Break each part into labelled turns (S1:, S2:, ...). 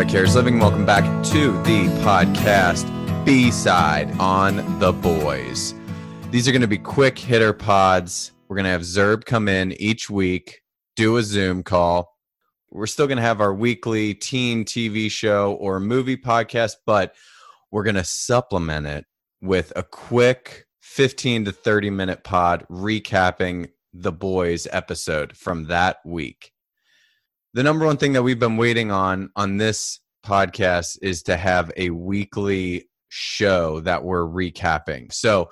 S1: Vicarious Living. Welcome back to the podcast B side on The Boys. These are going to be quick hitter pods. We're going to have Zerb come in each week, do a Zoom call. We're still going to have our weekly teen TV show or movie podcast, but we're going to supplement it with a quick 15 to 30 minute pod recapping The Boys episode from that week the number one thing that we've been waiting on on this podcast is to have a weekly show that we're recapping. So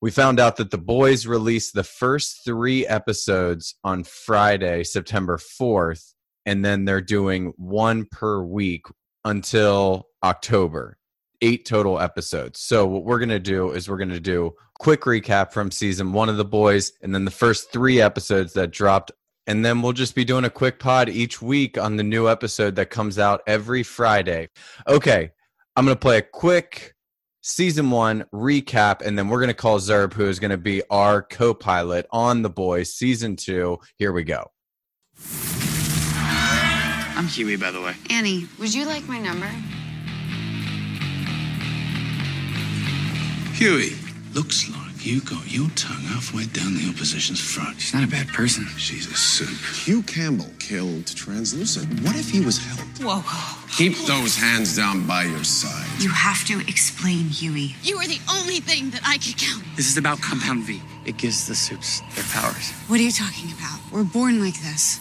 S1: we found out that the boys released the first three episodes on Friday, September 4th, and then they're doing one per week until October. Eight total episodes. So what we're gonna do is we're gonna do quick recap from season one of the boys, and then the first three episodes that dropped and then we'll just be doing a quick pod each week on the new episode that comes out every Friday. Okay, I'm going to play a quick season one recap, and then we're going to call Zerb, who is going to be our co pilot on The Boys season two. Here we go.
S2: I'm Hughie, by the way.
S3: Annie, would you like my number?
S4: Hughie, looks like you got your tongue halfway down the opposition's front.
S2: She's not a bad person.
S4: She's a supe.
S5: Hugh Campbell killed Translucent. What if he was helped?
S3: Whoa.
S5: Keep those hands down by your side.
S3: You have to explain, Hughie.
S6: You are the only thing that I can count.
S2: This is about Compound V. It gives the supes their powers.
S3: What are you talking about? We're born like this.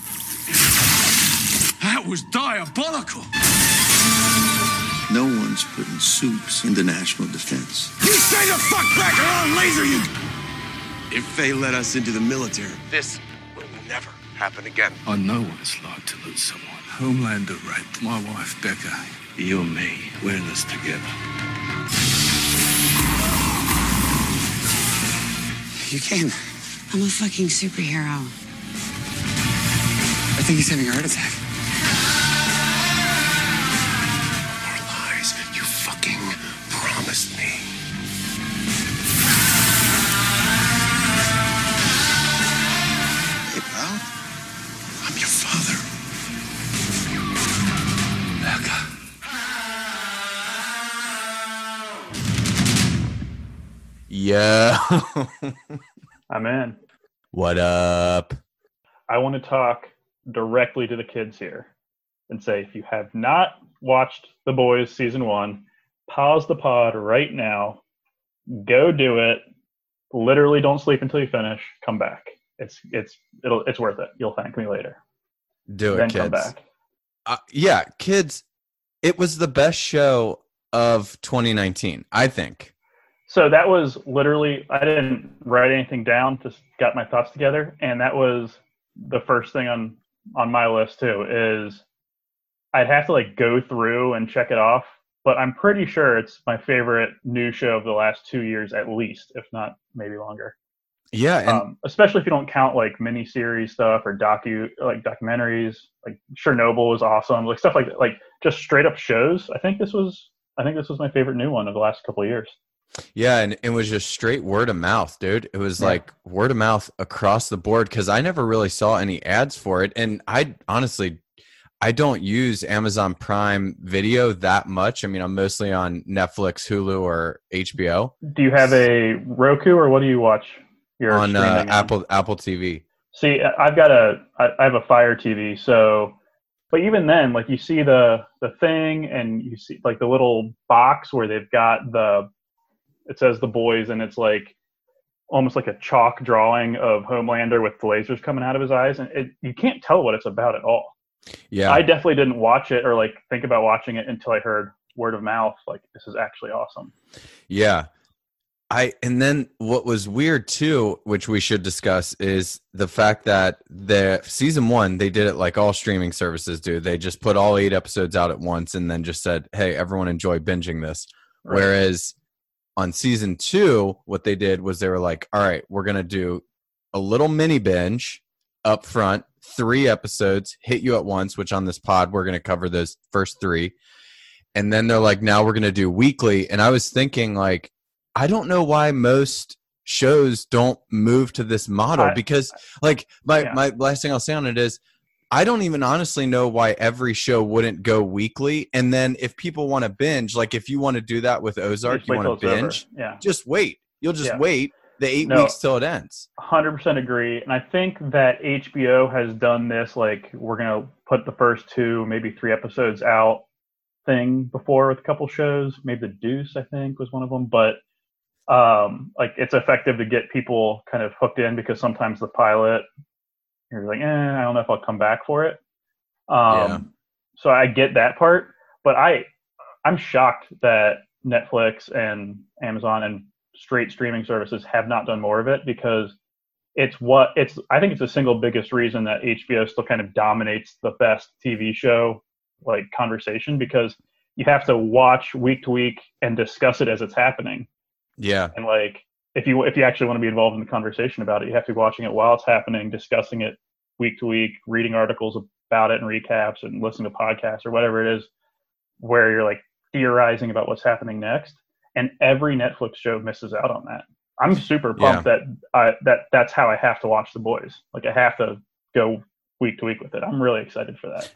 S4: That was diabolical. No one's putting supes into national defense.
S5: You stay the fuck back or I'll laser you! If they let us into the military, this will never happen again.
S4: I know what it's like to lose someone. Homelander raped my wife, Becca. You and me, we're in this together.
S2: You can.
S3: I'm a fucking superhero.
S2: I think he's having a heart attack.
S5: I'm
S7: in.
S1: what up?
S7: I want to talk directly to the kids here and say if you have not watched The Boys season one, pause the pod right now, go do it. Literally, don't sleep until you finish. Come back. It's it's it'll it's worth it. You'll thank me later.
S1: Do it,
S7: then
S1: kids.
S7: come back.
S1: Uh, yeah, kids, it was the best show of 2019, I think.
S7: So that was literally I didn't write anything down, just got my thoughts together, and that was the first thing on on my list too. Is I'd have to like go through and check it off, but I'm pretty sure it's my favorite new show of the last two years at least, if not maybe longer.
S1: Yeah, and
S7: um, especially if you don't count like miniseries stuff or docu like documentaries. Like Chernobyl was awesome, like stuff like that, like just straight up shows. I think this was I think this was my favorite new one of the last couple of years.
S1: Yeah, and it was just straight word of mouth, dude. It was
S7: Yeah.
S1: like word of mouth across the board because I never really saw any ads for it. And I honestly, I don't use Amazon Prime Video that much. I mean, I'm mostly on Netflix, Hulu, or HBO
S7: Do you have a Roku or what do you watch? Your
S1: on uh? Apple Apple TV.
S7: See, I've got a I have a Fire TV, so but even then, like you see the the thing, and you see like the little box where they've got the it says the boys, and it's like almost like a chalk drawing of Homelander with the lasers coming out of his eyes, and it, you can't tell what it's about at all.
S1: Yeah,
S7: I definitely didn't watch it or like think about watching it until I heard word of mouth. Like this is actually awesome.
S1: yeah. I and then what was weird too, which we should discuss, is the fact that the season one they did it like all streaming services do. They just put all eight episodes out at once and then just said, "Hey, everyone enjoy binging this."
S7: Right.
S1: Whereas on season two, what they did was they were like, "All right, we're gonna do a little mini binge up front, three episodes, hit you at once." Which on this pod we're gonna cover those first three, and then they're like, "Now we're gonna do weekly." And I was thinking like I don't know why most shows don't move to this model
S7: I-
S1: because like my
S7: Yeah.
S1: my last thing I'll say on it is I don't even honestly know why every show wouldn't go weekly and then if people want to binge like if you want to do that with Ozark you want to
S7: till it's over.
S1: binge
S7: Yeah.
S1: just wait you'll just
S7: Yeah.
S1: wait the 8
S7: No.
S1: weeks till it ends
S7: 100% agree and i think that hbo has done this like we're going to put the first two maybe three episodes out thing before with a couple shows maybe the deuce i think was one of them but um like it's effective to get people kind of hooked in because sometimes the pilot you're like eh, i don't know if i'll come back for it. Um
S1: Yeah.
S7: so i get that part but i i'm shocked that netflix and amazon and straight streaming services have not done more of it because it's what it's i think it's the single biggest reason that hbo still kind of dominates the best tv show like conversation because you have to watch week to week and discuss it as it's happening.
S1: Yeah.
S7: And like if you if you actually want to be involved in the conversation about it you have to be watching it while it's happening discussing it week to week reading articles about it and recaps and listening to podcasts or whatever it is where you're like theorizing about what's happening next and every netflix show misses out on that. I'm super pumped that I, that that's how i have to watch the boys. Like i have to go week to week with it. I'm really excited for that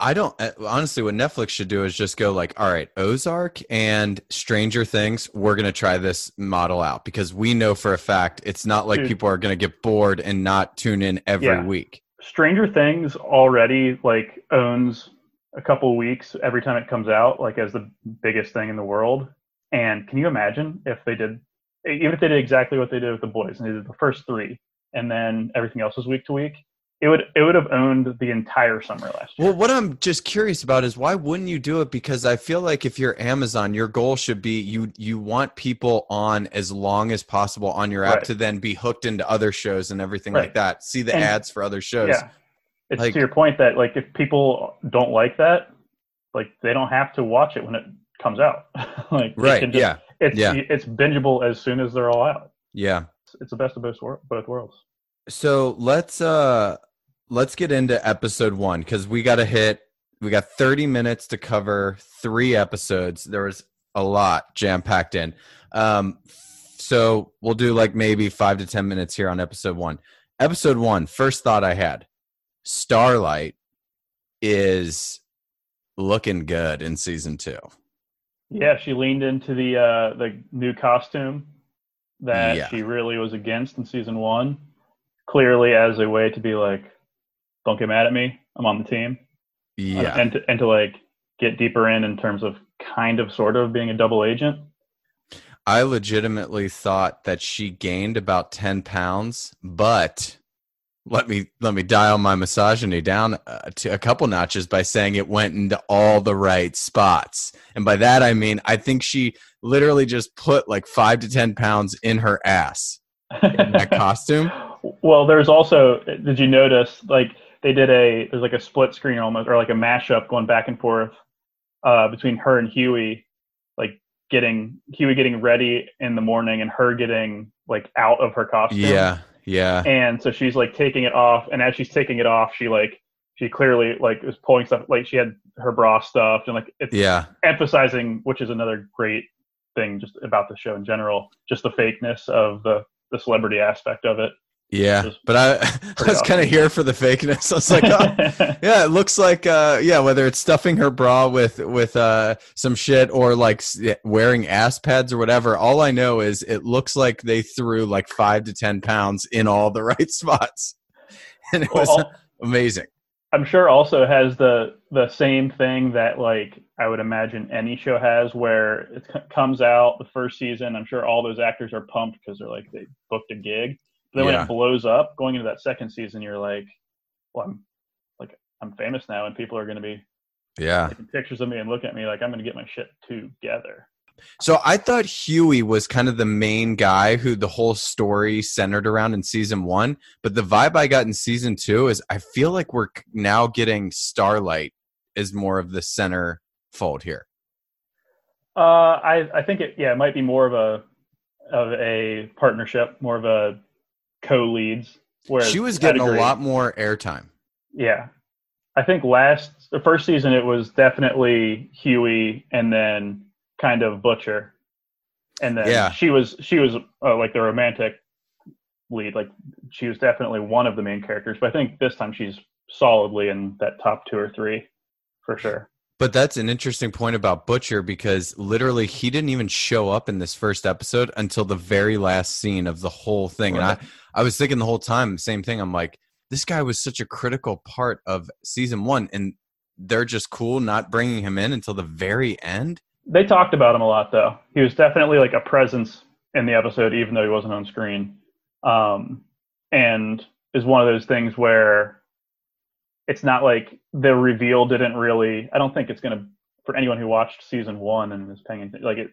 S1: I don't uh, honestly. What Netflix should do is just go like, all right, Ozark and Stranger Things. We're gonna try this model out because we know for a fact it's not like
S7: Dude.
S1: people are gonna get bored and not tune in every
S7: Yeah.
S1: week.
S7: Stranger Things already like owns a couple weeks every time it comes out, like as the biggest thing in the world. And can you imagine if they did, even if they did exactly what they did with the boys and they did the first three, and then everything else was week to week, it would it would have owned the entire summer last year.
S1: Well, what I'm just curious about is why wouldn't you do it? Because I feel like if you're Amazon, your goal should be you you want people on as long as possible on your app
S7: Right.
S1: to then be hooked into other shows and everything like that. See the
S7: And-
S1: ads for other shows.
S7: yeah, it's
S1: like-
S7: to your point that like if people don't like that, like they don't have to watch it when it comes out. like
S1: Right.
S7: just-
S1: Yeah.
S7: it's
S1: yeah.
S7: it's bingeable as soon as they're all out.
S1: Yeah.
S7: It's, it's the best of both both worlds.
S1: So let's uh let's get into episode one because we got to hit. We got 30 minutes to cover three episodes. There was a lot jam packed in. Um, so we'll do like maybe five to 10 minutes here on episode one. Episode one, first thought I had Starlight is looking good in season two.
S7: Yeah, she leaned into the uh, the new costume that
S1: Yeah.
S7: she really was against in season one, clearly as a way to be like, "Don't get mad at me. I'm on the team."
S1: Yeah.
S7: and to, and to like get deeper in in terms of kind of sort of being a double agent.
S1: I legitimately thought that she gained about 10 pounds, but let me let me dial my misogyny down uh, to a couple notches by saying it went into all the right spots. And by that I mean I think she literally just put like 5 to 10 pounds in her ass in that costume.
S7: well, there's also did you notice like they did a there's like a split screen almost or like a mashup going back and forth uh, between her and Hughie, like getting Hughie getting ready in the morning and her getting like out of her costume.
S1: Yeah. Yeah.
S7: And so she's like taking it off, and as she's taking it off, she like she clearly like was pulling stuff like she had her bra stuffed and like it's
S1: Yeah.
S7: emphasizing, which is another great thing just about the show in general, just the fakeness of the the celebrity aspect of it.
S1: Yeah. But I, I was kind of here for the fakeness. I was like, oh, yeah it looks like uh yeah whether it's stuffing her bra with with uh some shit or like wearing ass pads or whatever all i know is it looks like they threw like five to ten pounds in all the right spots and it was
S7: Well,
S1: amazing
S7: I'm sure also has the the same thing that like I would imagine any show has where it c- comes out the first season. I'm sure all those actors are pumped because they're like they booked a gig. Then when it blows up, going into that second season, you're like, well, I'm like I'm famous now, and people are going to be
S1: yeah
S7: taking pictures of me and looking at me like I'm going to get my shit together.
S1: So I thought Hughie was kind of the main guy who the whole story centered around in season one. But the vibe I got in season two is I feel like we're now getting Starlight is more of the center fold here.
S7: Uh, I I think it yeah it might be more of a of a partnership, more of a co-leads. Whereas
S1: She was getting a lot more airtime.
S7: Yeah, I think last the first season it was definitely Hughie and then kind of Butcher, and then
S1: Yeah.
S7: she was she was uh, like the romantic lead. Like she was definitely one of the main characters. But I think this time she's solidly in that top two or three for sure.
S1: But that's an interesting point about Butcher because literally he didn't even show up in this first episode until the very last scene of the whole thing. And I, I was thinking the whole time, same thing. I'm like, this guy was such a critical part of season one, and they're just cool not bringing him in until the very end.
S7: They talked about him a lot, though. He was definitely like a presence in the episode, even though he wasn't on screen. Um, and is one of those things where it's not like the reveal didn't really. I don't think it's gonna for anyone who watched season one and is paying. Like it,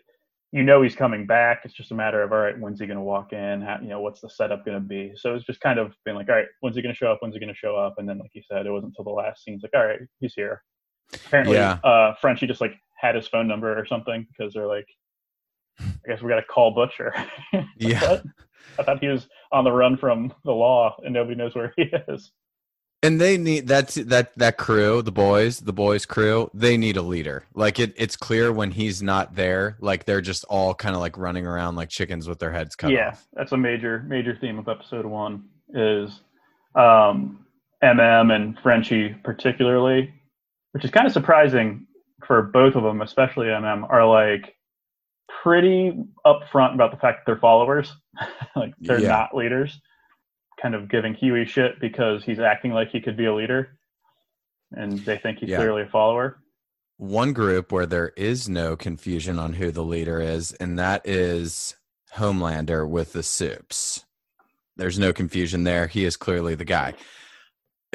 S7: you know, he's coming back. It's just a matter of all right, when's he gonna walk in? How, you know, what's the setup gonna be? So it's just kind of being like, all right, when's he gonna show up? When's he gonna show up? And then, like you said, it wasn't until the last scene. It's like, all right, he's here. Apparently,
S1: Yeah.
S7: uh, Frenchie just like had his phone number or something because they're like, I guess we got to call Butcher.
S1: Yeah.
S7: what? I thought he was on the run from the law and nobody knows where he is.
S1: And they need that's that that crew, the boys, the boys crew. They need a leader. Like it, it's clear when he's not there. Like they're just all kind of like running around like chickens with their heads cut off.
S7: yeah,
S1: off.
S7: that's a major major theme of episode one is um, MM and Frenchie particularly, which is kind of surprising for both of them, especially MM, are like pretty upfront about the fact that they're followers, like they're
S1: Yeah.
S7: not leaders. Kind of giving Hughie shit because he's acting like he could be a leader, and they think he's
S1: Yeah.
S7: clearly a follower.
S1: one group where there is no confusion on who the leader is, and that is Homelander with the supes. There's no confusion there. He is clearly the guy.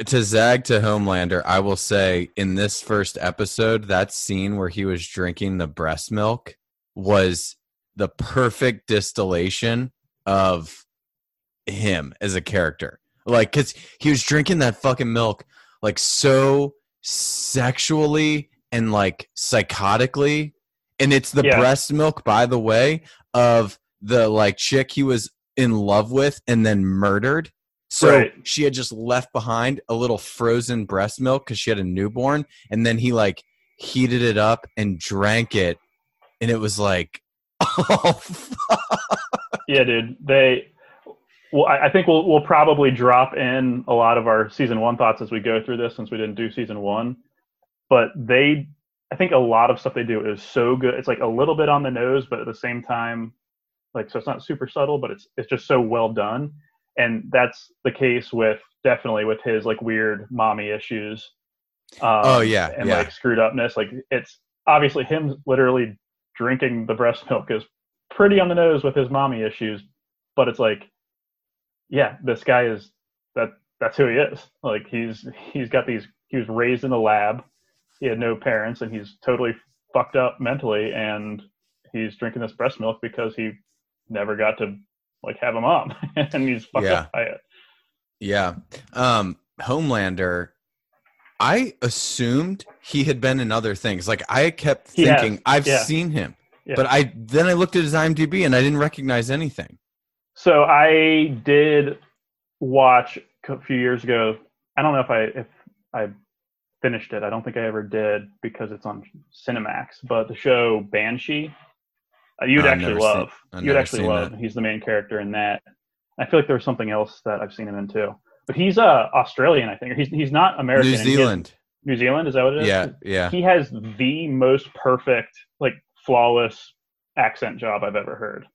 S1: To zag to Homelander, I will say in this first episode, that scene where he was drinking the breast milk was the perfect distillation of him as a character. Like, because he was drinking that fucking milk like so sexually and like psychotically and it's the
S7: Yeah.
S1: breast milk by the way of the like chick he was in love with and then murdered so
S7: Right.
S1: she had just left behind a little frozen breast milk because she had a newborn and then he like heated it up and drank it and it was like oh fuck.
S7: Yeah, dude. They. Well, I I think we'll we'll probably drop in a lot of our season one thoughts as we go through this, since we didn't do season one. But they, I think a lot of stuff they do is so good. It's like a little bit on the nose, but at the same time, like so it's not super subtle, but it's it's just so well done. And that's the case with definitely with his like weird mommy issues. Um,
S1: Oh, yeah,
S7: and
S1: yeah.
S7: like screwed upness. Like it's obviously him literally drinking the breast milk is pretty on the nose with his mommy issues, but it's like, yeah, this guy is that that's who he is. Like he's he's got these he was raised in a lab. He had no parents and he's totally fucked up mentally and he's drinking this breast milk because he never got to like have a mom and he's fucked
S1: Yeah.
S7: up by it.
S1: Yeah. Um Homelander I assumed he had been in other things. Like I kept thinking I've
S7: yeah.
S1: seen him.
S7: Yeah.
S1: But I then I looked at his IMDb and I didn't recognize anything.
S7: So I did watch a few years ago. I don't know if I if I finished it. I don't think I ever did because it's on Cinemax. But the show Banshee, uh, you'd
S1: I've
S7: actually
S1: never seen-
S7: love. You'd actually love.
S1: that.
S7: He's the main character in that. I feel like there was something else that I've seen him in too. But he's uh Australian, I think. He's he's not American.
S1: New Zealand.
S7: New Zealand is that what it is?
S1: Yeah, yeah.
S7: He has the most perfect, like flawless accent job I've ever heard.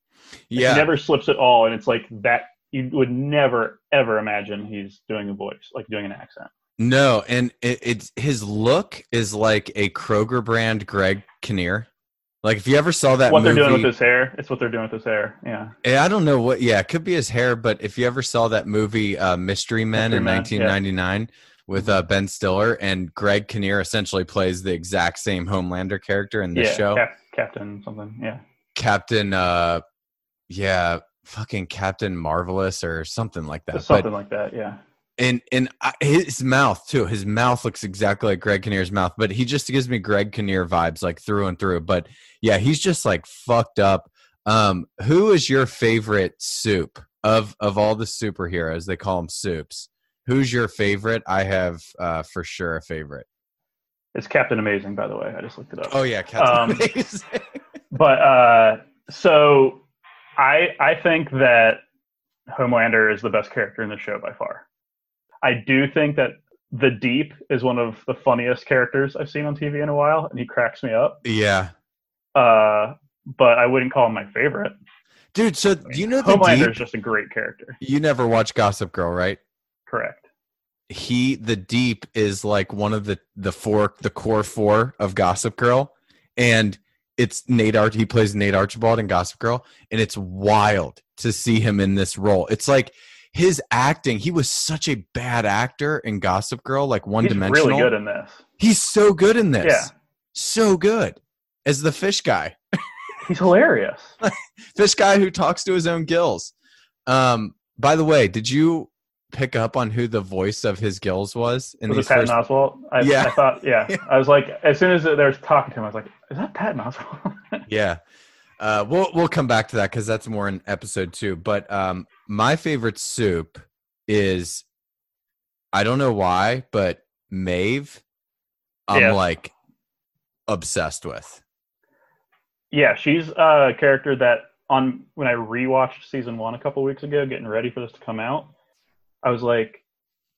S1: Yeah.
S7: He never slips at all, and it's like that. You would never ever imagine he's doing a voice, like doing an accent.
S1: No, and it, it's his look is like a Kroger brand Greg Kinnear. Like if you ever saw that
S7: what
S1: movie,
S7: they're doing with his hair, it's what they're doing with his hair. Yeah,
S1: I don't know what. Yeah, it could be his hair, but if you ever saw that movie uh, Mystery Men
S7: Mystery
S1: in
S7: Men, yeah.
S1: 1999, with uh, Ben Stiller, and Greg Kinnear essentially plays the exact same Homelander character in this
S7: yeah,
S1: show.
S7: Cap- Captain something. Yeah.
S1: Captain, uh, yeah, fucking Captain Marvelous or something like that.
S7: Something
S1: but
S7: like that. Yeah.
S1: and and I, his mouth too. His mouth looks exactly like Greg Kinnear's mouth, but he just gives me Greg Kinnear vibes like through and through. But yeah, he's just like fucked up. Um, who is your favorite supe of of all the superheroes? They call them supes. Who's your favorite? I have uh, for sure a favorite.
S7: It's Captain Amazing, by the way. I just looked it up.
S1: Oh yeah, Captain
S7: Um,
S1: Amazing.
S7: But uh, so I I think that Homelander is the best character in the show by far. I do think that the Deep is one of the funniest characters I've seen on TV in a while, and he cracks me up.
S1: yeah,
S7: Uh, but I wouldn't call him my favorite.
S1: dude. So do you know the
S7: Homelander is just a great character.
S1: You never watched Gossip Girl, right?
S7: Correct.
S1: he the deep is like one of the the four the core four of gossip girl and it's nate Arch. he plays nate archibald in gossip girl and it's wild to see him in this role it's like his acting he was such a bad actor in gossip girl like one
S7: He's
S1: dimensional
S7: really good in this.
S1: he's so good in this
S7: Yeah.
S1: so good as the fish guy
S7: He's hilarious.
S1: fish guy who talks to his own gills um by the way did you pick up on who the voice of his gills was in
S7: Was
S1: these
S7: it Patton
S1: first
S7: Oswalt? I,
S1: Yeah.
S7: I thought, yeah. I was like, as soon as they were talking to him, I was like, is that Patton Oswalt?
S1: Yeah. Uh, we'll we'll come back to that because that's more in episode two. But um, my favorite supe is I don't know why, but Maeve. I'm
S7: Yeah.
S1: like obsessed with.
S7: Yeah, she's a character that on when I rewatched season one a couple weeks ago, getting ready for this to come out, I was like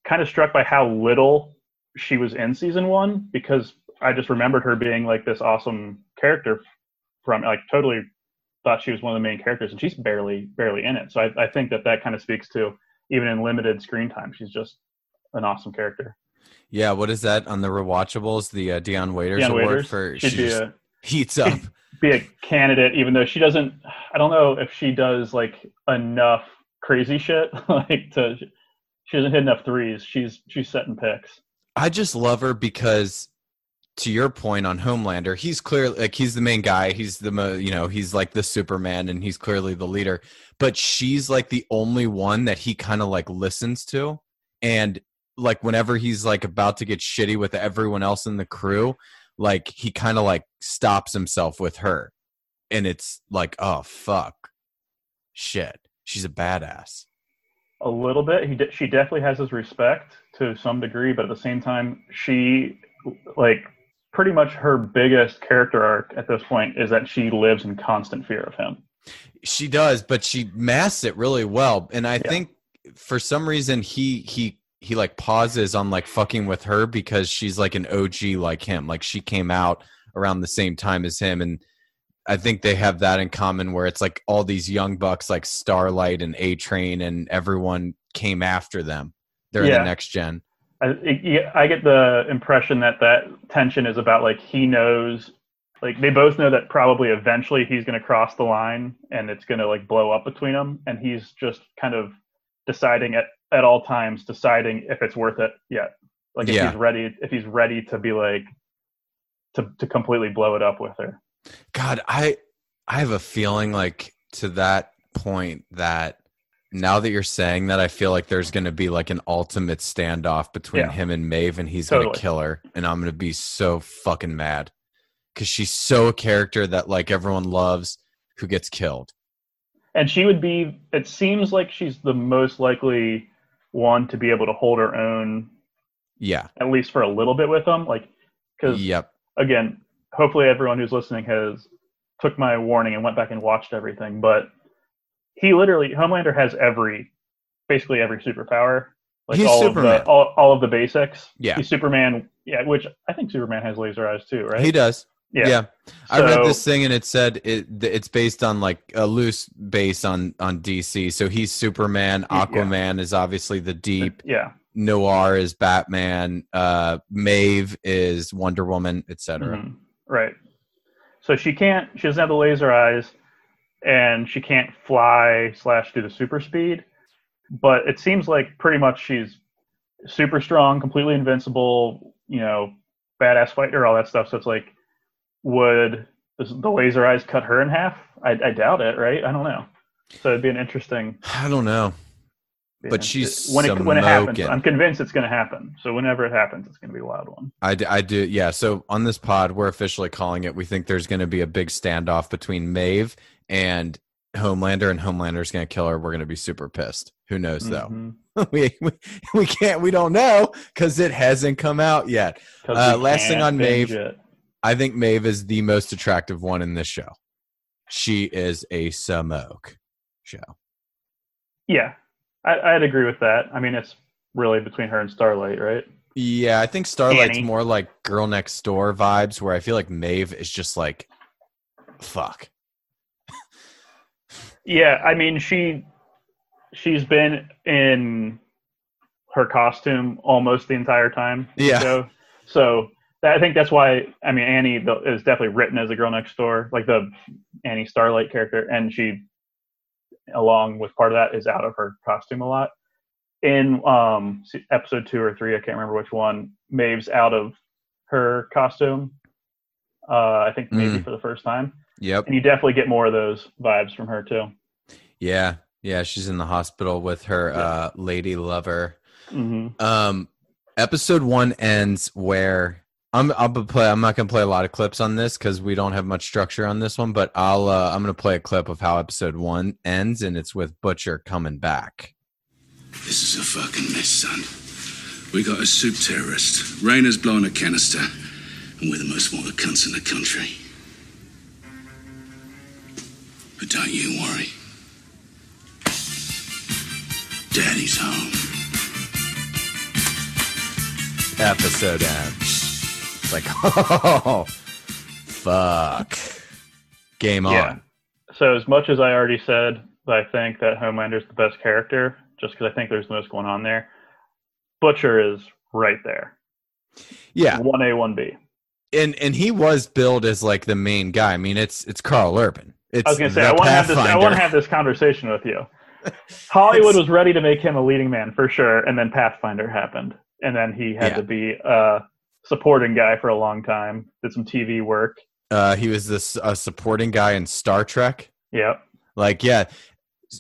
S7: kind of struck by how little she was in season one because I just remembered her being like this awesome character from like totally thought she was one of the main characters and she's barely barely in it. So I, I think that that kind of speaks to even in limited screen time, she's just an awesome character.
S1: Yeah, what is that on the rewatchables? The uh, Dion Waiters
S7: Dion
S1: Award
S7: Waiters,
S1: for just
S7: a
S1: heats up.
S7: be a candidate, even though she doesn't. I don't know if she does like enough crazy shit. like to, she doesn't hit enough threes. She's she's setting picks.
S1: I just love her because to your point on Homelander, he's clearly like he's the main guy. He's the mo, you know, he's like the Superman and he's clearly the leader. But she's like the only one that he kind of like listens to. And like whenever he's like about to get shitty with everyone else in the crew, like he kind of like stops himself with her. And it's like, oh fuck. Shit. She's a badass.
S7: A little bit. He de- she definitely has his respect to some degree, but at the same time, she like pretty much her biggest character arc at this point is that she lives in constant fear of him.
S1: She does, but she masks it really well. And I
S7: Yeah.
S1: think for some reason he he he like pauses on like fucking with her because she's like an OG like him. Like she came out around the same time as him and I think they have that in common where it's like all these young bucks like Starlight and A Train and everyone came after them. They're in the next gen.
S7: I, it- I get the impression that that tension is about like he knows, like they both know that probably eventually he's going to cross the line and it's going to like blow up between them, and he's just kind of deciding at at all times, deciding if it's worth it yet. Like if
S1: Yeah.
S7: he's ready, if he's ready to be like to to completely blow it up with her.
S1: God, I I have a feeling like to that point that now that you're saying that, I feel like there's going to be like an ultimate standoff between
S7: Yeah.
S1: him and Maeve, and he's going to kill her, and I'm going to be so fucking mad because she's so a character that like everyone loves who gets killed.
S7: and she would be it seems like she's the most likely one to be able to hold her own
S1: Yeah.
S7: at least for a little bit with them like because
S1: Yep.
S7: again hopefully everyone who's listening has took my warning and went back and watched everything but he literally homelander has every basically every superpower like
S1: He's
S7: all
S1: Superman.
S7: of the all, all of the basics
S1: Yeah.
S7: he's superman yeah which i think superman has laser eyes too right
S1: He does. Yeah. yeah I read this thing and it said it it's based on like a loose base on on DC. So he's Superman,
S7: Yeah.
S1: Aquaman is obviously the deep,
S7: yeah
S1: Noir is Batman, uh Maeve is Wonder Woman, etc.
S7: Mhm. Right. So she can't. She doesn't have the laser eyes, and she can't fly slash do the super speed. But it seems like pretty much she's super strong, completely invincible, you know, badass fighter, all that stuff. So it's like, would the laser eyes cut her in half? I, I doubt it, right? I don't know. So it'd be an interesting.
S1: I don't know.
S7: be
S1: But she's
S7: when it when it happens. I'm convinced it's going to happen. So whenever it happens, it's going to be a wild one.
S1: I, d- I do. Yeah. So on this pod, we're officially calling it. We think there's going to be a big standoff between Maeve and Homelander, and Homelander's going to kill her. We're going to be super pissed. Who knows though?
S7: Mhm.
S1: we, we we can't. We don't know because it hasn't come out yet. Uh, last thing on Maeve.
S7: it.
S1: I think Maeve is the most attractive one in this show. She is a smoke show.
S7: Yeah, I, I'd agree with that. I mean, it's really between her and Starlight, right?
S1: Yeah, I think Starlight's
S7: Annie.
S1: more like girl next door vibes, where I feel like Maeve is just like, fuck.
S7: Yeah, I mean she she's been in her costume almost the entire time.
S1: Yeah.
S7: show. So that, I think that's why I mean Annie the- is definitely written as a girl next door, like the Annie Starlight character, and she, along with part of that, is out of her costume a lot. In um episode two or three, I can't remember which one. Maeve's out of her costume. Uh, I think maybe
S1: Mm.
S7: for the first time,
S1: Yep.
S7: and you definitely get more of those vibes from her too.
S1: Yeah. Yeah. She's in the hospital with her uh, lady lover.
S7: hmm
S1: Um, episode one ends where I'm. I'll play. I'm not gonna play a lot of clips on this because we don't have much structure on this one. But I'll. Uh, I'm gonna play a clip of how episode one ends, and it's with Butcher coming back.
S4: This is a fucking mess, son. We got a supe terrorist. Raynor's blowing a canister. And we're the most wanted cunts in the country. But don't you worry. Daddy's home.
S1: episode ends. It's like, oh, fuck. Game on.
S7: Yeah. So as much as I already said that I think that Homelander's the best character, just because I think there's the most going on there, Butcher is right there.
S1: Yeah.
S7: One A, one B.
S1: And and he was billed as like the main guy. I mean, it's it's Karl Urban. It's
S7: I was gonna say I want to have this. I want to have this conversation with you. Hollywood was ready to make him a leading man for sure, and then Pathfinder happened, and then he had
S1: Yeah.
S7: to be a supporting guy for a long time. Did some TV work.
S1: Uh, he was this uh, supporting guy in Star Trek.
S7: Yep.
S1: Like, yeah,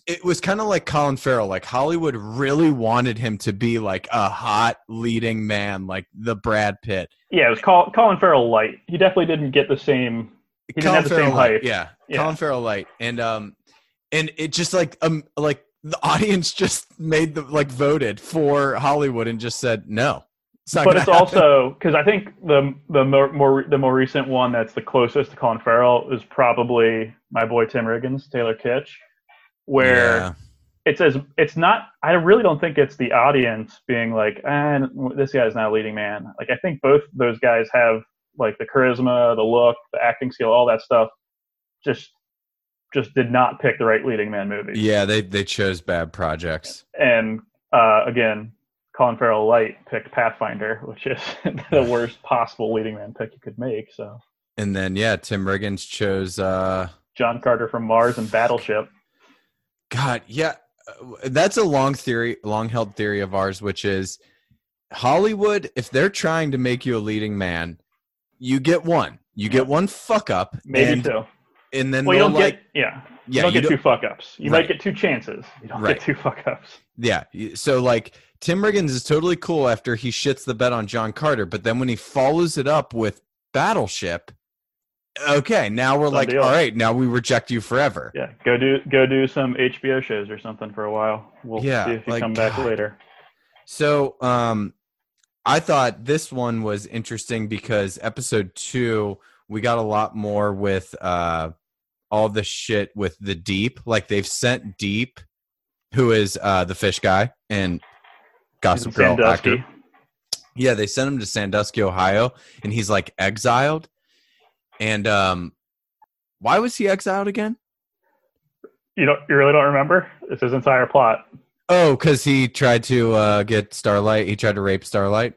S1: it was kind of like Colin Farrell. Like Hollywood really wanted him to be like a hot leading man, like the Brad Pitt.
S7: Yeah, it was Col- Colin Farrell light. He definitely didn't get the same. He didn't have the same
S1: light,
S7: hype.
S1: yeah,
S7: Yeah.
S1: Colin Farrell light, and um, and it just like um, like the audience just made the like voted for Hollywood and just said no. It's not
S7: but it's
S1: happen.
S7: also because I think the the more, more the more recent one that's the closest to Colin Farrell is probably my boy Tim Riggins, Taylor Kitsch, where
S1: Yeah.
S7: it's as it's not. I really don't think it's the audience being like, ah, this guy's not a leading man. Like I think both those guys have like the charisma, the look, the acting skill, all that stuff. Just just did not pick the right leading man movie.
S1: yeah, they they chose bad projects.
S7: And uh, again, Colin Farrell Light picked Pathfinder, which is the worst possible leading man pick you could make. So
S1: And then yeah, Tim Riggins chose uh
S7: John Carter from Mars and Battleship.
S1: God, yeah, uh, that's a long theory, long held theory of ours, which is Hollywood. If they're trying to make you a leading man, you get one, you get one fuck up,
S7: Maybe
S1: and,
S7: two.
S1: And then
S7: Well, you don't
S1: like,
S7: get yeah.
S1: yeah,
S7: you don't
S1: you
S7: get
S1: don't-
S7: two fuck ups. You
S1: Right.
S7: might get two chances. You don't
S1: Right.
S7: get two fuck ups.
S1: yeah. So like Tim Riggins is totally cool after he shits the bed on John Carter, but then when he follows it up with Battleship, okay, now we're
S7: Done
S1: like,
S7: deal.
S1: all right, now we reject you forever.
S7: Yeah, go do go do some HBO shows or something for a while. We'll
S1: Yeah,
S7: see if you
S1: like,
S7: come back
S1: God.
S7: later.
S1: So, um, I thought this one was interesting because episode two, we got a lot more with uh, all the shit with the deep. Like they've sent Deep, who is uh, the fish guy and Gossip Girl
S7: Sandusky.
S1: actor. Yeah, they sent him to Sandusky, Ohio, and he's like exiled. And um, why was he exiled again?
S7: You don't you really don't remember? It's his entire plot.
S1: Oh, because he tried to uh, get Starlight. He tried to rape Starlight.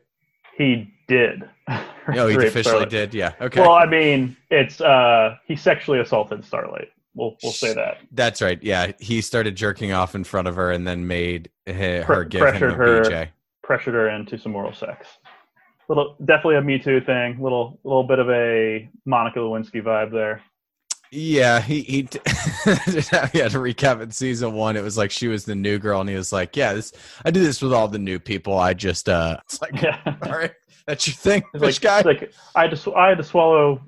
S7: He did.
S1: Oh, he officially
S7: Starlight.
S1: did. Yeah. Okay.
S7: Well, I mean, it's uh he sexually assaulted Starlight. We'll we'll say that.
S1: That's right. Yeah, he started jerking off in front of her and then made he- her give him a
S7: her.
S1: BJ.
S7: pressured her into some oral sex. Little, definitely a Me Too thing. Little, little bit of a Monica Lewinsky vibe there.
S1: Yeah, he he, he had to recap in season one. It was like she was the new girl, and he was like, "Yeah, this I do this with all the new people. I just uh, it's like,
S7: Yeah.
S1: all right, that's your thing, fish
S7: like,
S1: guy."
S7: like I had to, sw- I had to swallow,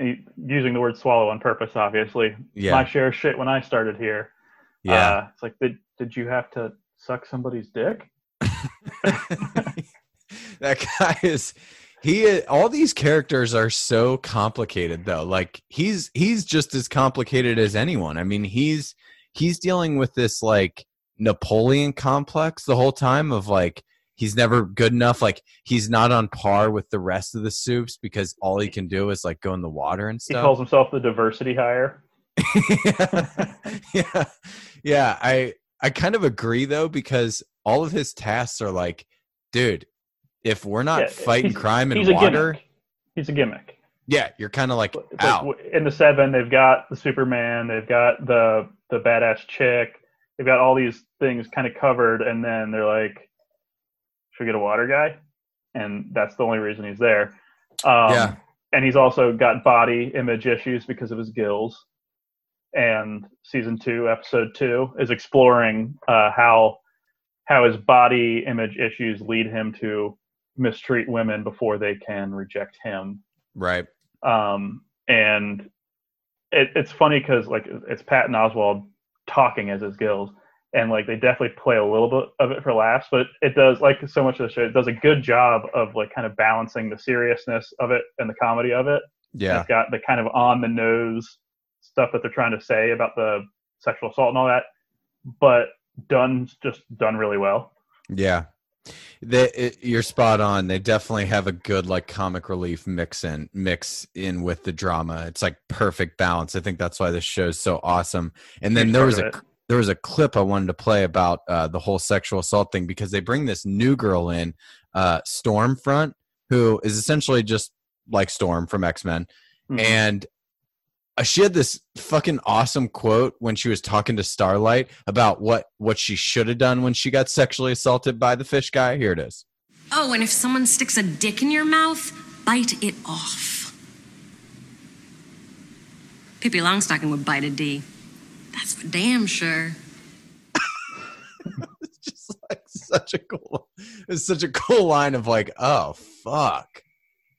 S7: eh, using the word swallow on purpose, obviously.
S1: Yeah.
S7: My share of shit when I started here.
S1: yeah,
S7: Uh, it's like, did did you have to suck somebody's dick?
S1: that guy is he all these characters are so complicated though like he's he's just as complicated as anyone i mean he's he's dealing with this like napoleon complex the whole time of like he's never good enough like he's not on par with the rest of the supes because all he can do is like go in the water and stuff.
S7: He calls himself the diversity hire.
S1: yeah yeah i i kind of agree though because all of his tasks are like dude if we're not
S7: Yeah,
S1: fighting
S7: he's-
S1: crime in water
S7: gimmick. He's a gimmick.
S1: yeah you're kind of like out
S7: in the seven, they've got the Superman, they've got the the badass chick, they've got all these things kind of covered, and then they're like, "Should get a water guy?" And that's the only reason he's there. Um,
S1: Yeah.
S7: And he's also got body image issues because of his gills. And season two, episode two, is exploring uh, how how his body image issues lead him to mistreat women before they can reject him
S1: right
S7: um, and it, it's funny because like it's Patton Oswalt talking as his gills, and like they definitely play a little bit of it for laughs, but it does like so much of the show. It does a good job of like kind of balancing the seriousness of it and the comedy of it.
S1: yeah
S7: It's got the kind of on the nose stuff that they're trying to say about the sexual assault and all that, but done just done really well.
S1: yeah they, it, you're spot on they definitely have a good like comic relief mix in mix in with the drama it's like perfect balance i think that's why this show's so awesome and then
S7: Huge
S1: there was a
S7: it.
S1: There was a clip I wanted to play about uh, the whole sexual assault thing because they bring this new girl in, uh, Stormfront, who is essentially just like Storm from X Men,
S7: Mhm.
S1: and uh, she had this fucking awesome quote when she was talking to Starlight about what what she should have done when she got sexually assaulted by the fish guy. Here it is.
S6: Oh, and if someone sticks a dick in your mouth, bite it off. Pippi Longstocking would bite a D. That's for damn sure.
S1: It's just like such a cool. It's such a cool line of like, oh fuck.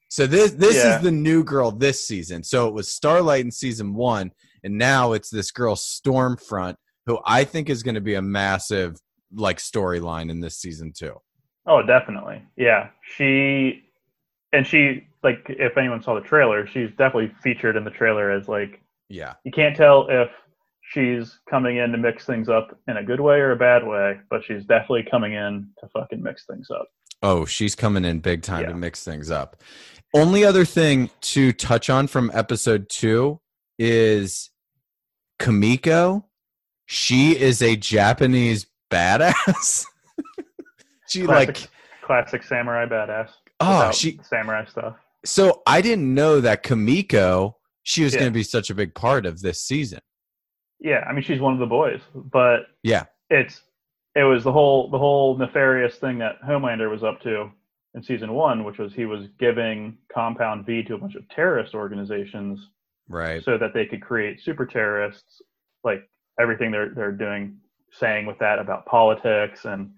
S1: So this this
S7: Yeah.
S1: is the new girl this season. So it was Starlight in season one, and now it's this girl Stormfront, who I think is going to be a massive like storyline in this season too.
S7: Oh, definitely. Yeah. She and she like if anyone saw the trailer, she's definitely featured in the trailer as like
S1: Yeah,
S7: you can't tell if she's coming in to mix things up in a good way or a bad way, but she's definitely coming in to fucking mix things up.
S1: Oh, she's coming in big time
S7: Yeah.
S1: to mix things up. Only other thing to touch on from episode two is Kamiko. She is a Japanese badass. she
S7: Classic,
S1: like
S7: classic samurai badass.
S1: oh she
S7: samurai stuff.
S1: so I didn't know that Kamiko she was
S7: Yeah.
S1: going to be such a big part of this season.
S7: Yeah, I mean she's one of the boys, but
S1: Yeah.
S7: it's it was the whole the whole nefarious thing that Homelander was up to in season one, which was he was giving Compound V to a bunch of terrorist organizations
S1: Right.
S7: so that they could create super terrorists, like everything they're they're doing, saying with that about politics and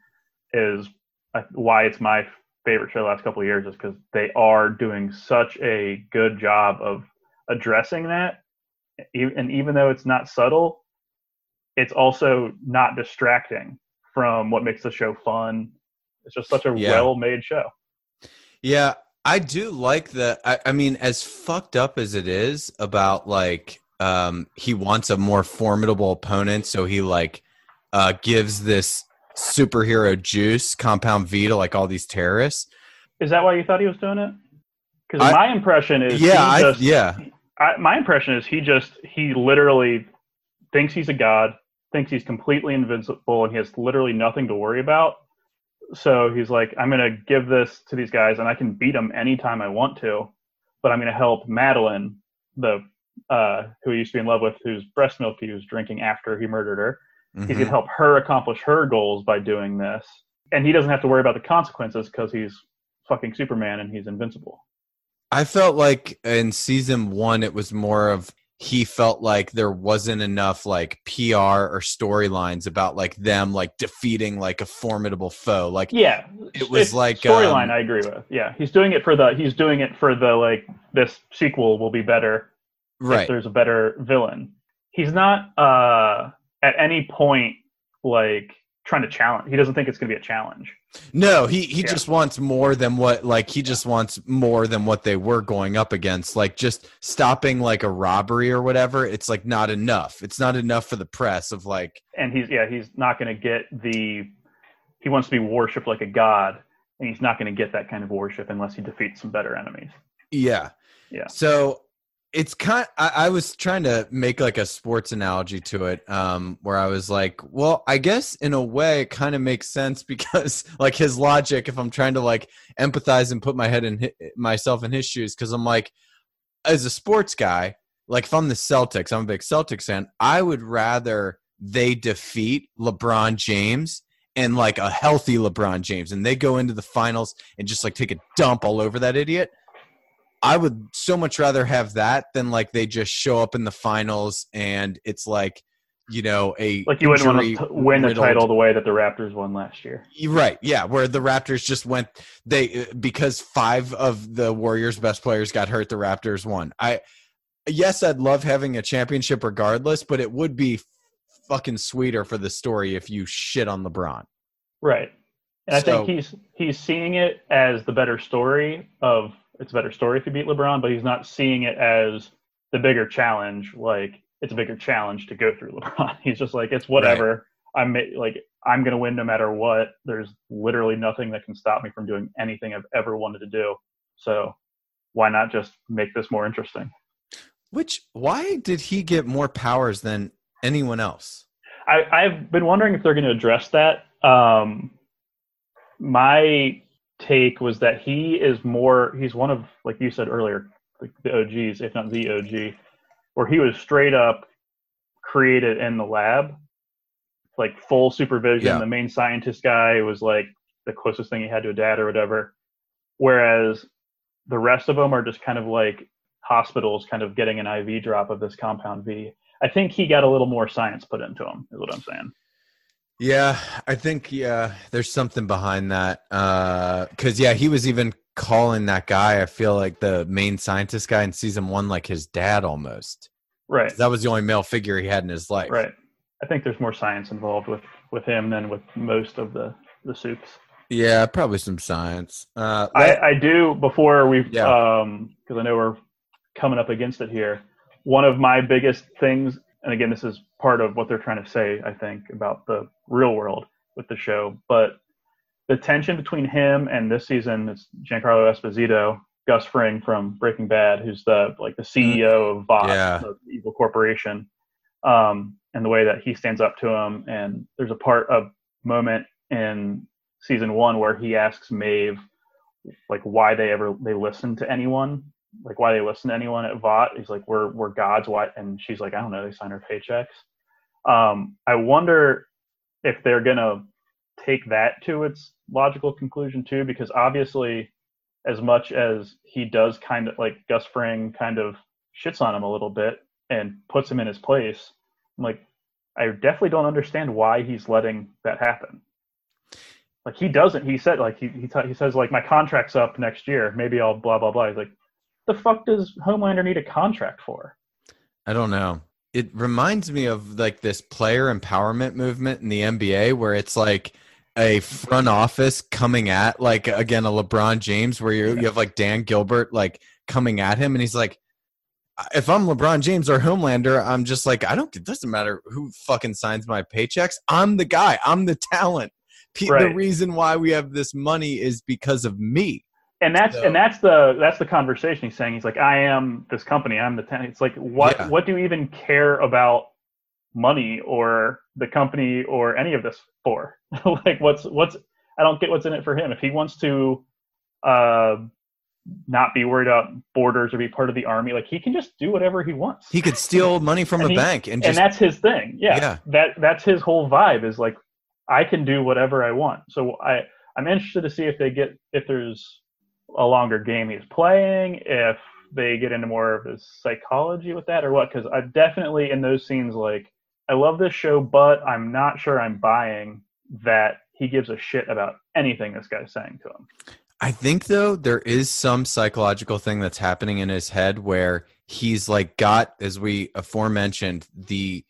S7: is uh, why it's my favorite show the last couple of years is because they are doing such a good job of addressing that, and even though it's not subtle, it's also not distracting from what makes the show fun. It's just such a
S1: Yeah.
S7: well-made show.
S1: Yeah, I do like the. I, I mean, as fucked up as it is about like, um, he wants a more formidable opponent, so he like, uh, gives this superhero juice, Compound V, to like all these terrorists.
S7: Is that why you thought he was doing it? Because my impression is
S1: Yeah,
S7: he
S1: I yeah,
S7: I, my impression is he just he literally thinks he's a god, thinks he's completely invincible, and he has literally nothing to worry about. So he's like, I'm gonna give this to these guys, and I can beat them anytime I want to, but I'm gonna help Madeline, the uh, who he used to be in love with, whose breast milk he was drinking after he murdered her. He's
S1: Mhm.
S7: gonna help her accomplish her goals by doing this. and he doesn't have to worry about the consequences because he's fucking Superman and he's invincible.
S1: I felt like in season one, it was more of he felt like there wasn't enough like PR or storylines about like them like defeating like a formidable foe. Like
S7: Yeah,
S1: It was
S7: It's
S1: like,
S7: storyline.
S1: um,
S7: I agree with. Yeah, he's doing it for the. He's doing it for the like. This sequel will be better if
S1: right.
S7: there's a better villain. He's not uh at any point like trying to challenge. He doesn't think it's going to be a challenge.
S1: No, he he
S7: Yeah.
S1: just wants more than what like he just wants more than what they were going up against. Like just stopping like a robbery or whatever. It's like not enough. It's not enough for the press of like
S7: and he's yeah he's not going to get the he wants to be worshipped like a god and he's not going to get that kind of worship unless he defeats some better enemies
S1: yeah.
S7: Yeah.
S1: So it's kind I, I was trying to make like a sports analogy to it um where i was like well i guess in a way it kind of makes sense because like his logic if i'm trying to like empathize and put my head in hi- myself in his shoes because i'm like as a sports guy like if i'm the celtics i'm a big celtics fan i would rather they defeat lebron james and like a healthy lebron james and they go into the finals and just like take a dump all over that idiot I would so much rather have that than like they just show up in the finals and it's like, you know, a
S7: like you wouldn't want to t- win the title the way that the raptors won last year
S1: Right, yeah, where the Raptors just went they uh, because five of the Warriors' best players got hurt. The Raptors won. I yes, I'd love having a championship regardless, but it would be fucking sweeter for the story if you shit on LeBron.
S7: right and i think he's he's seeing it as the better story of it's a better story if you beat lebron but he's not seeing it as the bigger challenge like it's a bigger challenge to go through lebron. He's just like it's whatever. I'm like i'm going to win no matter what. There's literally nothing that can stop me from doing anything i've ever wanted to do. So why not just make this more interesting?
S1: Which why did he get more powers than anyone else?
S7: I, I've been wondering if they're going to address that. Um, my take was that he is more, he's one of, like you said earlier, like the OGs, if not the OG, where he was straight up created in the lab, like full supervision.
S1: Yeah.
S7: The main scientist guy was like the closest thing he had to a dad or whatever. Whereas the rest of them are just kind of like hospitals kind of getting an IV drop of this compound V. I think he got a little more science put into him, is what I'm saying.
S1: Yeah, I think yeah, there's something behind that. Uh, cause yeah, he was even calling that guy. I feel like the main scientist guy in season one, like his dad almost.
S7: Right.
S1: That was the only male figure he had in his life.
S7: Right. I think there's more science involved with with him than with most of the the supes.
S1: Yeah, probably some science. Uh,
S7: I, I do before we
S1: Yeah.
S7: um because I know we're coming up against it here. One of my biggest things, and again, this is part of what they're trying to say, I think, about the real world with the show, but the tension between him and this season is Giancarlo Esposito, Gus Fring from Breaking Bad, who's the like the CEO of Vought,
S1: Yeah.
S7: the evil corporation, um, and the way that he stands up to him. And there's a part, a moment in season one where he asks Maeve like why they ever they listen to anyone like why they listen to anyone at Vought. He's like, we're we're gods. Why? And she's like, I don't know. They sign her paychecks. Um, I wonder if they're gonna take that to its logical conclusion too, because obviously, as much as he does kind of like Gus Fring kind of shits on him a little bit and puts him in his place, I'm like, I definitely don't understand why he's letting that happen. Like he doesn't. He said like he he, t- he says like my contract's up next year. Maybe I'll blah blah blah. He's like, the fuck does Homelander need a contract for?
S1: I don't know. It reminds me of like this player empowerment movement in the NBA where it's like a front office coming at like again a LeBron James where you you have like Dan Gilbert like coming at him and he's like if I'm LeBron James or Homelander I'm just like I don't it doesn't matter who fucking signs my paychecks. I'm the guy. I'm the talent. P- the reason why we have this money is because of me
S7: And that's
S1: So-
S7: and that's the that's the conversation he's saying. He's like, I am this company. I'm the tenant. It's like, what
S1: Yeah.
S7: what do you even care about money or the company or any of this for? like, what's what's I don't get what's in it for him. If he wants to uh, not be worried about borders or be part of the army, like he can just do whatever he wants.
S1: he could steal money from a
S7: he-
S1: bank and
S7: and that's his thing. Yeah,
S1: Yeah.
S7: that that's his whole vibe is like I can do whatever I want. So I I'm interested to see if they get if there's a longer game he's playing, if they get into more of his psychology with that or what. Because I definitely in those scenes like I love this show, but I'm not sure I'm buying that he gives a shit about anything this guy's saying to him.
S1: I think though there is some psychological thing that's happening in his head where he's like got, as we aforementioned, the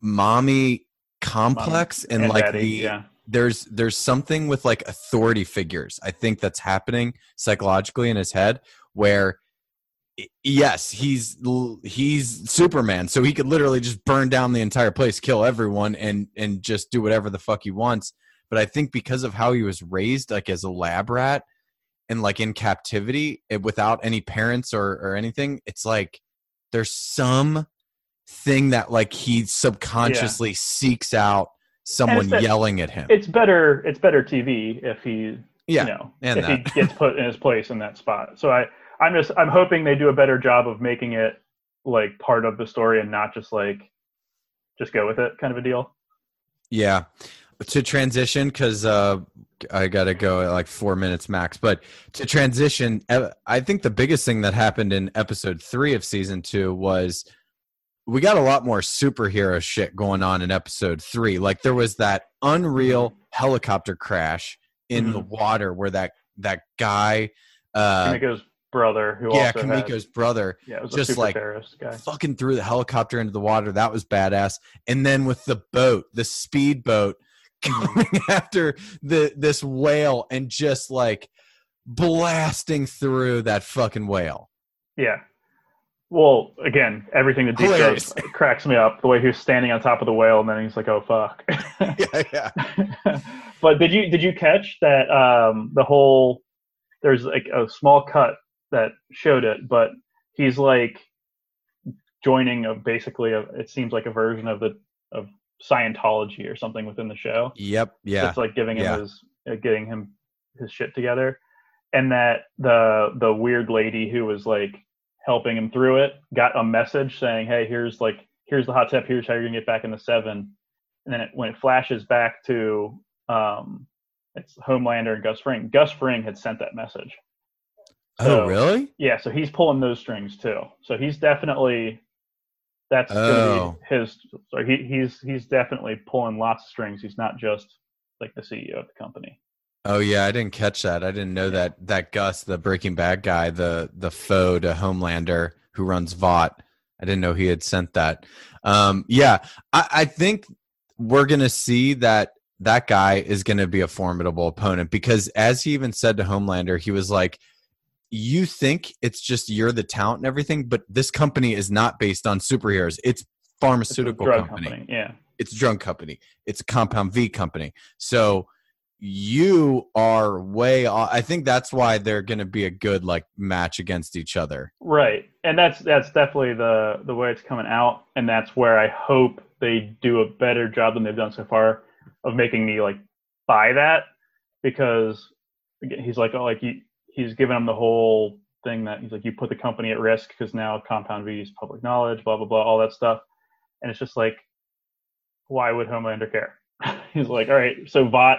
S1: mommy complex and,
S7: and
S1: like
S7: daddy,
S1: the
S7: yeah.
S1: There's there's something with like authority figures. I think that's happening psychologically in his head where yes, he's he's Superman, so he could literally just burn down the entire place, kill everyone, and and just do whatever the fuck he wants. But I think because of how he was raised, like as a lab rat and like in captivity eh, without any parents or or anything, it's like there's some thing that like he subconsciously seeks out someone
S7: that-
S1: yelling at him.
S7: It's better it's better TV if he
S1: Yeah,
S7: you know
S1: and
S7: if he gets put in his place in that spot. So I I'm just I'm hoping they do a better job of making it like part of the story and not just like just go with it kind of a deal.
S1: Yeah. To transition, because uh, I got to go at like four minutes max. But to transition, I think the biggest thing that happened in episode three of season two was we got a lot more superhero shit going on in episode three. Like there was that unreal mm-hmm. helicopter crash in the mm-hmm. water where that that guy, uh,
S7: Kamiko's brother who
S1: yeah,
S7: also had-
S1: Kamiko's brother,
S7: yeah, it was
S1: just like fucking threw the helicopter into the water. That was badass. And then with the boat, the speed boat coming mm-hmm. after the this whale and just like blasting through that fucking whale.
S7: Yeah. Well, again, everything that
S1: Hilarious.
S7: does cracks me up. The way he was standing on top of the whale, and then he's like, "Oh fuck."
S1: Yeah, yeah.
S7: but did you did you catch that? Um, the whole there's like a small cut that showed it, but he's like joining a basically a it seems like a version of the of Scientology or something within the show.
S1: Yep. Yeah.
S7: It's like giving him
S1: Yeah.
S7: his uh, getting him his shit together, and that the the weird lady who was like helping him through it got a message saying, "Hey, here's like here's the hot tip. Here's how you're gonna get back in the seven. And then it, when it flashes back to um, it's Homelander and Gus Fring. Gus Fring had sent that message.
S1: oh, really?
S7: Yeah, so he's pulling those strings too. So he's definitely that's
S1: Oh.
S7: gonna be his. So he, he's he's definitely pulling lots of strings. He's not just like the CEO of the company.
S1: Oh yeah, I didn't catch that. I didn't know that that Gus, the Breaking Bad guy, the the foe to Homelander who runs Vought. I didn't know he had sent that. Um, yeah, I, I think we're gonna see that that guy is gonna be a formidable opponent because, as he even said to Homelander, he was like, "You think it's just you're the talent and everything, but this company is not based on superheroes. It's
S7: It's a
S1: pharmaceutical
S7: drug
S1: company
S7: Yeah.
S1: it's a drug company it's a compound v company so you are way off. i think that's why they're going to be a good like match against each other
S7: Right, and that's that's definitely the the way it's coming out, and that's where I hope they do a better job than they've done so far of making me like buy that because again, he's like oh like he he's given him the whole thing that he's like you put the company at risk because now Compound V is public knowledge, blah blah blah, all that stuff, and it's just like why would Homelander care? he's like all right, so Vought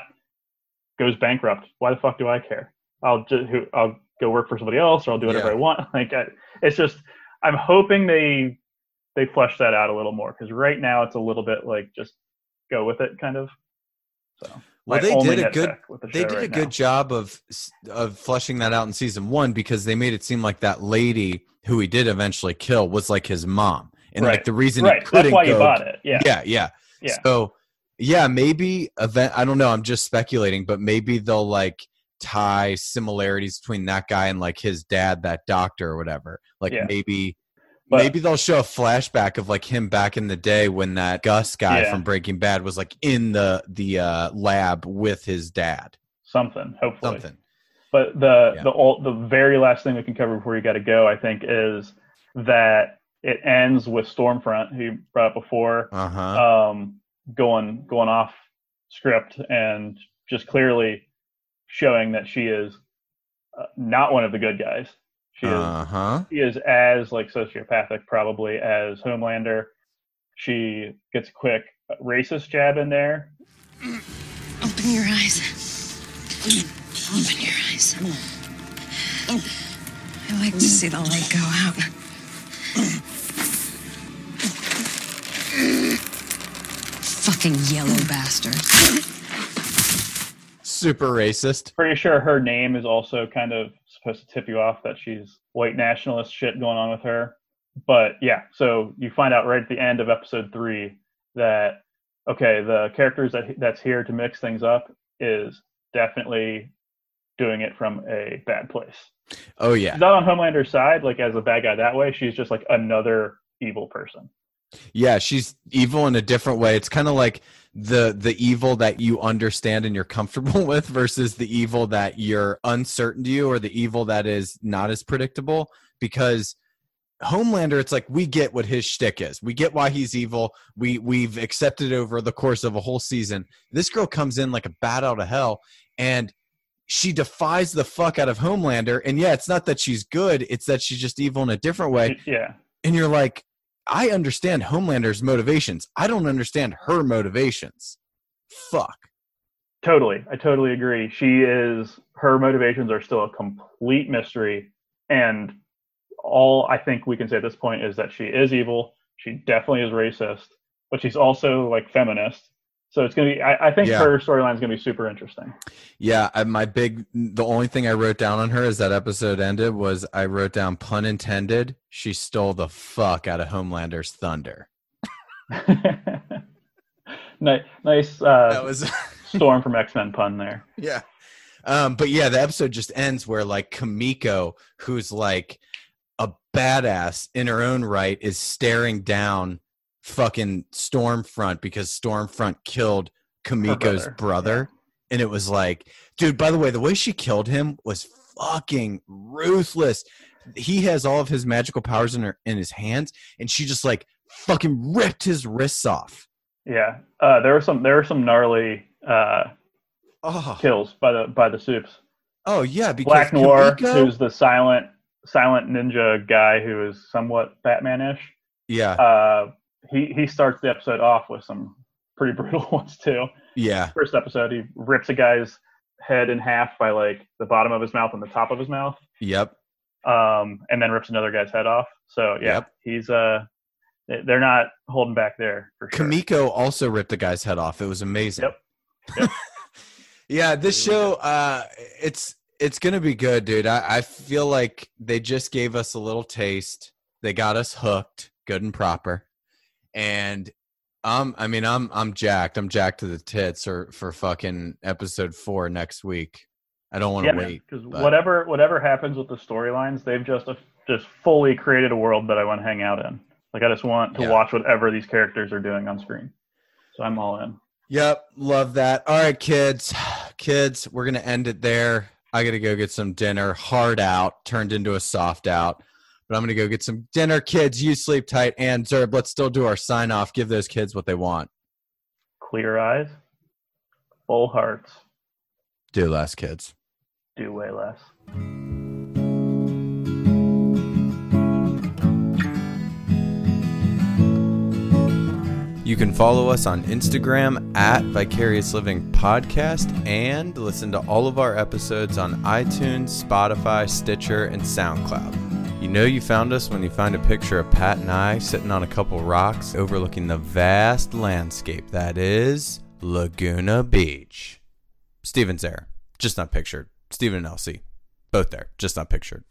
S7: goes bankrupt. Why the fuck do I care? I'll just who I'll go work for somebody else or I'll do whatever
S1: Yeah.
S7: I want. Like I, it's just I'm hoping they they flesh that out a little more because right now it's a little bit like just go with it kind of. So
S1: well they did a good
S7: the
S1: they did a
S7: right
S1: good
S7: now.
S1: job of of fleshing that out in season one because they made it seem like that lady who he did eventually kill was like his mom and like the reason
S7: Right,
S1: he couldn't
S7: that's why you
S1: go-
S7: bought it. Yeah,
S1: yeah yeah
S7: Yeah.
S1: so yeah maybe event i don't know i'm just speculating but maybe they'll like tie similarities between that guy and like his dad that doctor or whatever like
S7: Yeah.
S1: maybe
S7: But-
S1: maybe they'll show a flashback of like him back in the day when that gus guy
S7: Yeah.
S1: from breaking bad was like in the the uh lab with his dad
S7: something hopefully.
S1: something
S7: But the
S1: Yeah.
S7: the ul- the very last thing we can cover before you got to go, I think, is that it ends with Stormfront, who you brought up before,
S1: uh-huh
S7: um, going going off script and just clearly showing that she is uh, not one of the good guys. She is
S1: uh-huh
S7: she is as like sociopathic probably as Homelander. She gets a quick racist jab in there.
S6: Open your eyes. Open your eyes. I like to see the light go out. Fucking yellow bastard.
S1: Super racist.
S7: Pretty sure her name is also kind of supposed to tip you off that she's white nationalist shit going on with her. But yeah, so you find out right at the end of episode three that okay, the characters that that's here to mix things up is definitely doing it from a bad place.
S1: Oh yeah.
S7: She's not on Homelander's side, like as a bad guy that way. She's just like another evil person.
S1: Yeah, she's evil in a different way. It's kind of like the the evil that you understand and you're comfortable with versus the evil that you're uncertain to you or the evil that is not as predictable because Homelander, it's like we get what his shtick is. We get why he's evil. We we've accepted over the course of a whole season. This girl comes in like a bat out of hell, and she defies the fuck out of Homelander. And yeah, it's not that she's good; it's that she's just evil in a different way.
S7: Yeah.
S1: And you're like, I understand Homelander's motivations. I don't understand her motivations. Fuck.
S7: Totally. I totally agree. She is her motivations are still a complete mystery and all I think we can say at this point is that she is evil. She definitely is racist, but she's also like feminist. So it's gonna be. I, I think
S1: Yeah.
S7: her storyline is gonna be super interesting.
S1: Yeah, I, my big. The only thing I wrote down on her as that episode ended was I wrote down pun intended. She stole the fuck out of Homelander's thunder.
S7: nice, nice uh,
S1: That was
S7: storm from X Men pun there.
S1: yeah. Um, but yeah, the episode just ends where like Kamiko, who's like a badass in her own right, is staring down fucking Stormfront because Stormfront killed Kamiko's
S7: brother,
S1: brother. And it was like, dude, by the way, the way she killed him was fucking ruthless. He has all of his magical powers in her in his hands, and she just like fucking ripped his wrists off.
S7: Yeah, uh, there were some there were some gnarly uh,
S1: Oh,
S7: kills by the by the supes.
S1: oh yeah, because
S7: Black Noir,
S1: Kamiko-
S7: who's the silent silent ninja guy who is somewhat Batman-ish.
S1: yeah,
S7: Uh, he he starts the episode off with some pretty brutal ones too.
S1: yeah.
S7: First episode, he rips a guy's head in half by like the bottom of his mouth and the top of his mouth,
S1: Yep.
S7: um, and then rips another guy's head off. So yeah,
S1: Yep.
S7: he's uh, they- they're not holding back there for sure.
S1: Kamiko also ripped a guy's head off. It was amazing.
S7: Yep. Yep.
S1: yeah, this show, uh, it's it's gonna be good, dude. I, I feel like they just gave us a little taste. They got us hooked, good and proper. And um, I mean, I'm I'm jacked. I'm jacked to the tits or for fucking episode four next week. I don't want to
S7: yeah,
S1: wait.
S7: because whatever whatever happens with the storylines, they've just uh, just fully created a world that I want to hang out in. Like I just want to
S1: Yeah.
S7: watch whatever these characters are doing on screen. So I'm all in.
S1: Yep, love that. All right, kids, kids, we're gonna end it there. I gotta go get some dinner. Hard out turned into a soft out, but I'm gonna go get some dinner. Kids, you sleep tight. And Zerb, let's still do our sign off. Give those kids what they want.
S7: Clear eyes, full hearts,
S1: Do less, kids.
S7: do way less.
S1: You can follow us on Instagram at Vicarious Living Podcast and listen to all of our episodes on iTunes, Spotify, Stitcher, and SoundCloud. You know you found us when you find a picture of Pat and I sitting on a couple rocks overlooking the vast landscape that is Laguna Beach. Steven's there, just not pictured. Steven and Elsie, both there, just not pictured.